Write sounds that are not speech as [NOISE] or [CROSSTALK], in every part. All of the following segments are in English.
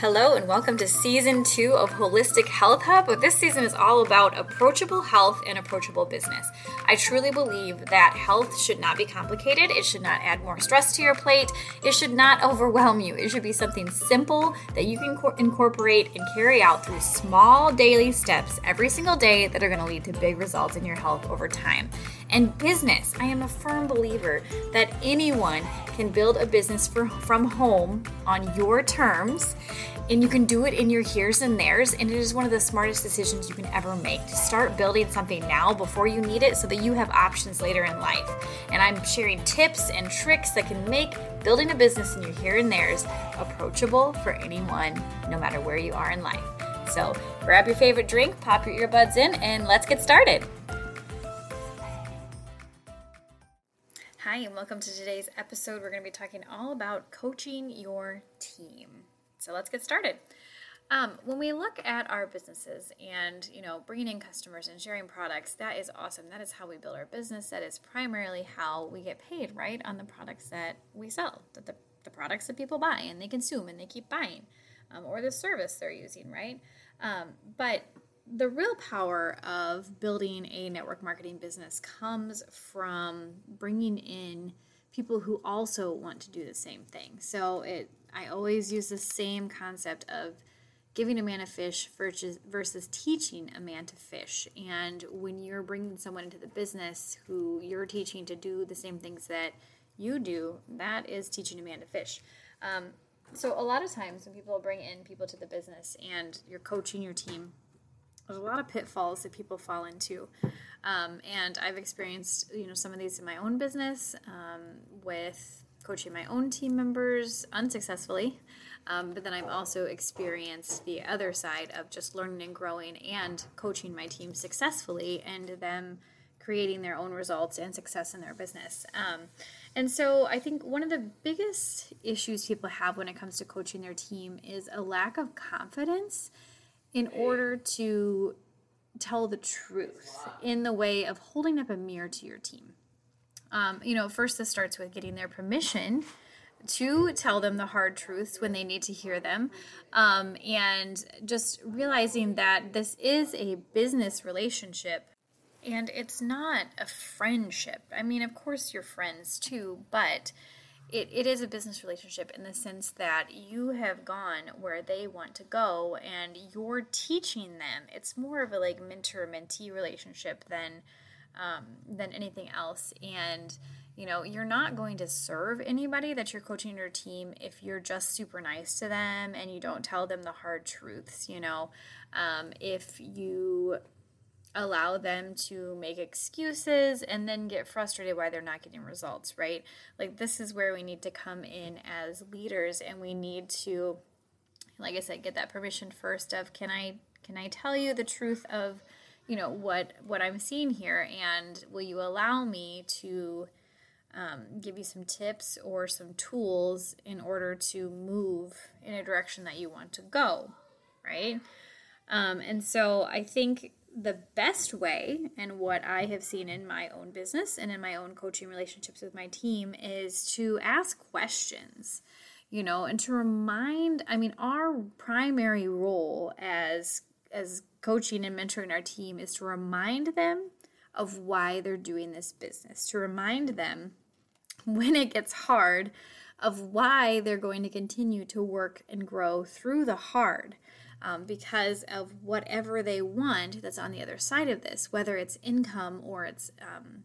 Hello, and welcome to season two of Holistic Health Hub. This season is all about approachable health and approachable business. I truly believe that health should not be complicated, it should not add more stress to your plate, it should not [LAUGHS] overwhelm you. It should be something simple that you can incorporate and carry out through small daily steps every single day that are going to lead to big results in your health over time. And business, I am a firm believer that anyone can build a business for, from home on your terms and you can do it in your here's and there's and it is one of the smartest decisions you can ever make to start building something now before you need it so that you have options later in life and i'm sharing tips and tricks that can make building a business in your here and there's approachable for anyone no matter where you are in life so grab your favorite drink pop your earbuds in and let's get started Hi, and welcome to today's episode. We're going to be talking all about coaching your team. So let's get started. Um, when we look at our businesses and you know bringing in customers and sharing products, that is awesome. That is how we build our business. That is primarily how we get paid, right, on the products that we sell, that the, the products that people buy and they consume and they keep buying, um, or the service they're using, right? Um, but the real power of building a network marketing business comes from bringing in people who also want to do the same thing. So it I always use the same concept of giving a man a fish versus, versus teaching a man to fish. And when you're bringing someone into the business who you're teaching to do the same things that you do, that is teaching a man to fish. Um, so a lot of times when people bring in people to the business and you're coaching your team, there's a lot of pitfalls that people fall into. Um, and I've experienced, you know, some of these in my own business um, with coaching my own team members unsuccessfully. Um, but then I've also experienced the other side of just learning and growing and coaching my team successfully and them creating their own results and success in their business. Um, and so I think one of the biggest issues people have when it comes to coaching their team is a lack of confidence in order to tell the truth in the way of holding up a mirror to your team. Um, you know, first this starts with getting their permission to tell them the hard truths when they need to hear them, um, and just realizing that this is a business relationship and it's not a friendship. I mean, of course, you're friends too, but it, it is a business relationship in the sense that you have gone where they want to go and you're teaching them. It's more of a like mentor mentee relationship than um, than anything else. And you know, you're not going to serve anybody that you're coaching your team if you're just super nice to them and you don't tell them the hard truths. You know, um, if you allow them to make excuses and then get frustrated why they're not getting results, right? Like, this is where we need to come in as leaders and we need to, like I said, get that permission first of can I can I tell you the truth of you know what what i'm seeing here and will you allow me to um, give you some tips or some tools in order to move in a direction that you want to go right um, and so i think the best way and what i have seen in my own business and in my own coaching relationships with my team is to ask questions you know and to remind i mean our primary role as as coaching and mentoring our team is to remind them of why they're doing this business, to remind them when it gets hard of why they're going to continue to work and grow through the hard. Um, because of whatever they want that's on the other side of this, whether it's income or it's um,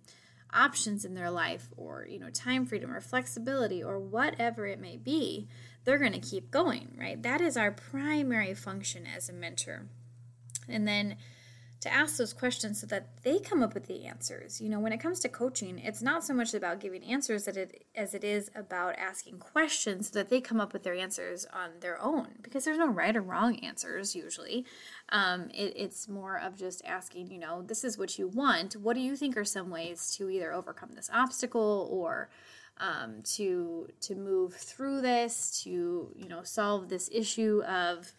options in their life or you know time freedom or flexibility or whatever it may be, they're going to keep going, right? That is our primary function as a mentor and then to ask those questions so that they come up with the answers. You know, when it comes to coaching, it's not so much about giving answers that it, as it is about asking questions so that they come up with their answers on their own. Because there's no right or wrong answers usually. Um, it, it's more of just asking, you know, this is what you want. What do you think are some ways to either overcome this obstacle or um, to to move through this, to you know, solve this issue of,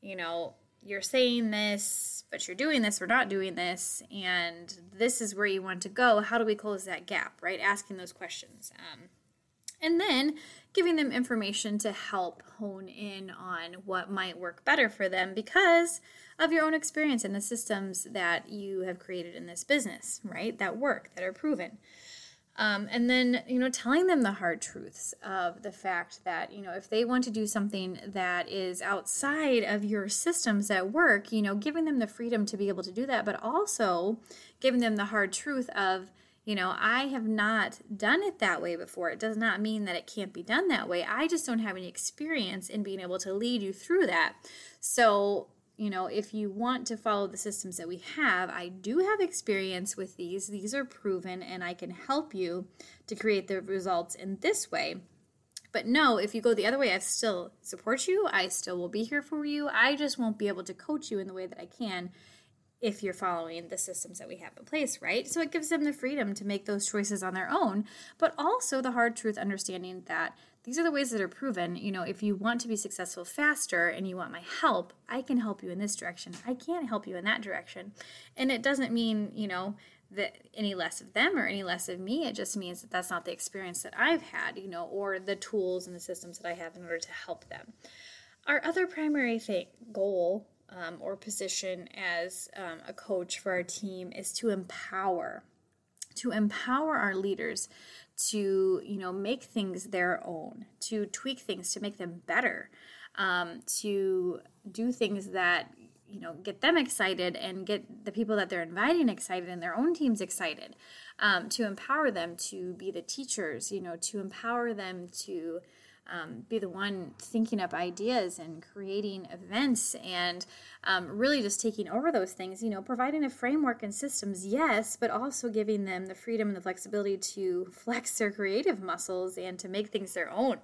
you know, you're saying this, but you're doing this or not doing this, and this is where you want to go. How do we close that gap, right? Asking those questions. Um, And then giving them information to help hone in on what might work better for them because of your own experience and the systems that you have created in this business, right? That work, that are proven. Um, and then, you know, telling them the hard truths of the fact that, you know, if they want to do something that is outside of your systems at work, you know, giving them the freedom to be able to do that, but also giving them the hard truth of, you know, I have not done it that way before. It does not mean that it can't be done that way. I just don't have any experience in being able to lead you through that. So, you know, if you want to follow the systems that we have, I do have experience with these. These are proven, and I can help you to create the results in this way. But no, if you go the other way, I still support you. I still will be here for you. I just won't be able to coach you in the way that I can if you're following the systems that we have in place, right? So it gives them the freedom to make those choices on their own, but also the hard truth understanding that these are the ways that are proven. You know, if you want to be successful faster and you want my help, I can help you in this direction. I can't help you in that direction. And it doesn't mean, you know, that any less of them or any less of me. It just means that that's not the experience that I've had, you know, or the tools and the systems that I have in order to help them. Our other primary thing, goal um, or position as um, a coach for our team is to empower to empower our leaders to you know make things their own to tweak things to make them better um, to do things that you know get them excited and get the people that they're inviting excited and their own teams excited um, to empower them to be the teachers you know to empower them to um, be the one thinking up ideas and creating events and um, really just taking over those things, you know, providing a framework and systems, yes, but also giving them the freedom and the flexibility to flex their creative muscles and to make things their own,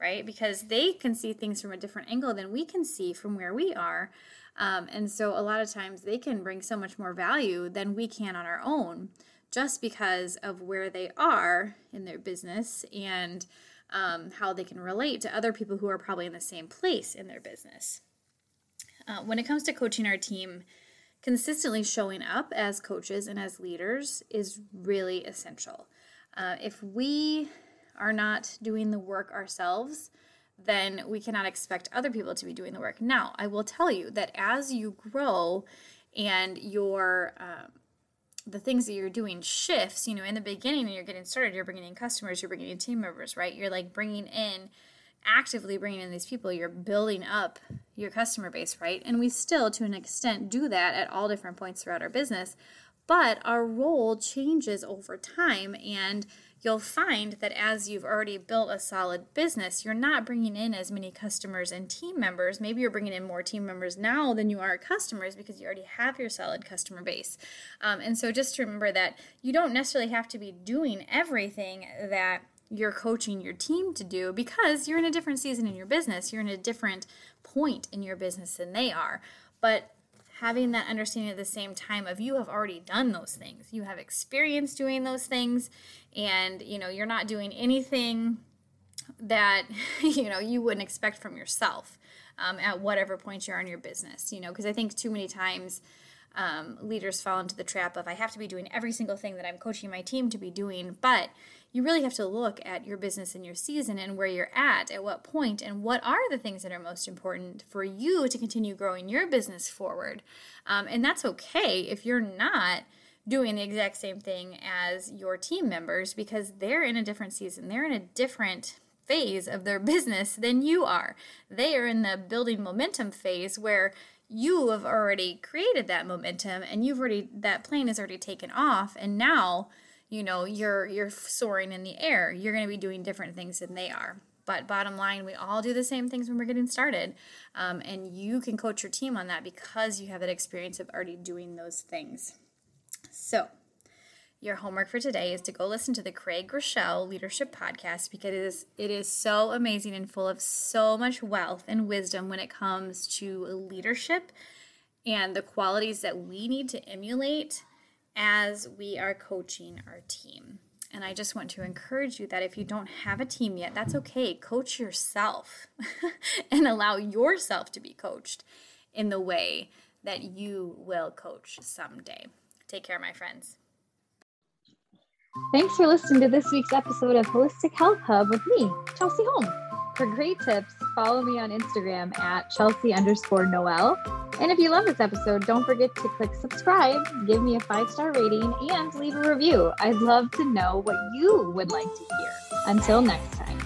right? Because they can see things from a different angle than we can see from where we are. Um, and so a lot of times they can bring so much more value than we can on our own just because of where they are in their business and um, how they can relate to other people who are probably in the same place in their business. Uh, when it comes to coaching our team, consistently showing up as coaches and as leaders is really essential. Uh, if we are not doing the work ourselves, then we cannot expect other people to be doing the work. Now, I will tell you that as you grow and your um, the things that you're doing shifts, you know, in the beginning and you're getting started, you're bringing in customers, you're bringing in team members, right? You're like bringing in, actively bringing in these people, you're building up your customer base, right? And we still, to an extent, do that at all different points throughout our business, but our role changes over time and you'll find that as you've already built a solid business, you're not bringing in as many customers and team members. Maybe you're bringing in more team members now than you are customers because you already have your solid customer base. Um, and so just remember that you don't necessarily have to be doing everything that you're coaching your team to do because you're in a different season in your business. You're in a different point in your business than they are. But having that understanding at the same time of you have already done those things. You have experience doing those things and you know you're not doing anything that [LAUGHS] you know you wouldn't expect from yourself um, at whatever point you are in your business you know because i think too many times um, leaders fall into the trap of i have to be doing every single thing that i'm coaching my team to be doing but you really have to look at your business and your season and where you're at, at what point, and what are the things that are most important for you to continue growing your business forward. Um, and that's okay if you're not doing the exact same thing as your team members because they're in a different season, they're in a different phase of their [LAUGHS] business than you are. They are in the building momentum phase where you have already created that momentum and you've already that plane has already taken off and now you know you're you're soaring in the air. You're going to be doing different things than they are. But bottom line we all do the same things when we're getting started. Um, and you can coach your team on that because you have that experience of already doing those things. So your homework for today is to go listen to the Craig Groeschel Leadership Podcast because it is, it is so amazing and full of so much wealth and wisdom when it comes to leadership and the qualities that we need to emulate as we are coaching our team. And I just want to encourage you that if you don't have a team yet, that's okay. Coach yourself [LAUGHS] and allow yourself to be coached in the way that you will coach someday. Take care, my friends. Thanks for listening to this week's episode of Holistic Health Hub with me, Chelsey Holm. For great tips, follow me on Instagram at Chelsey underscore Noel. And if you love this episode, don't forget to click subscribe, give me a five star rating, and leave a review. I'd love to know what you would like to hear. Until next time.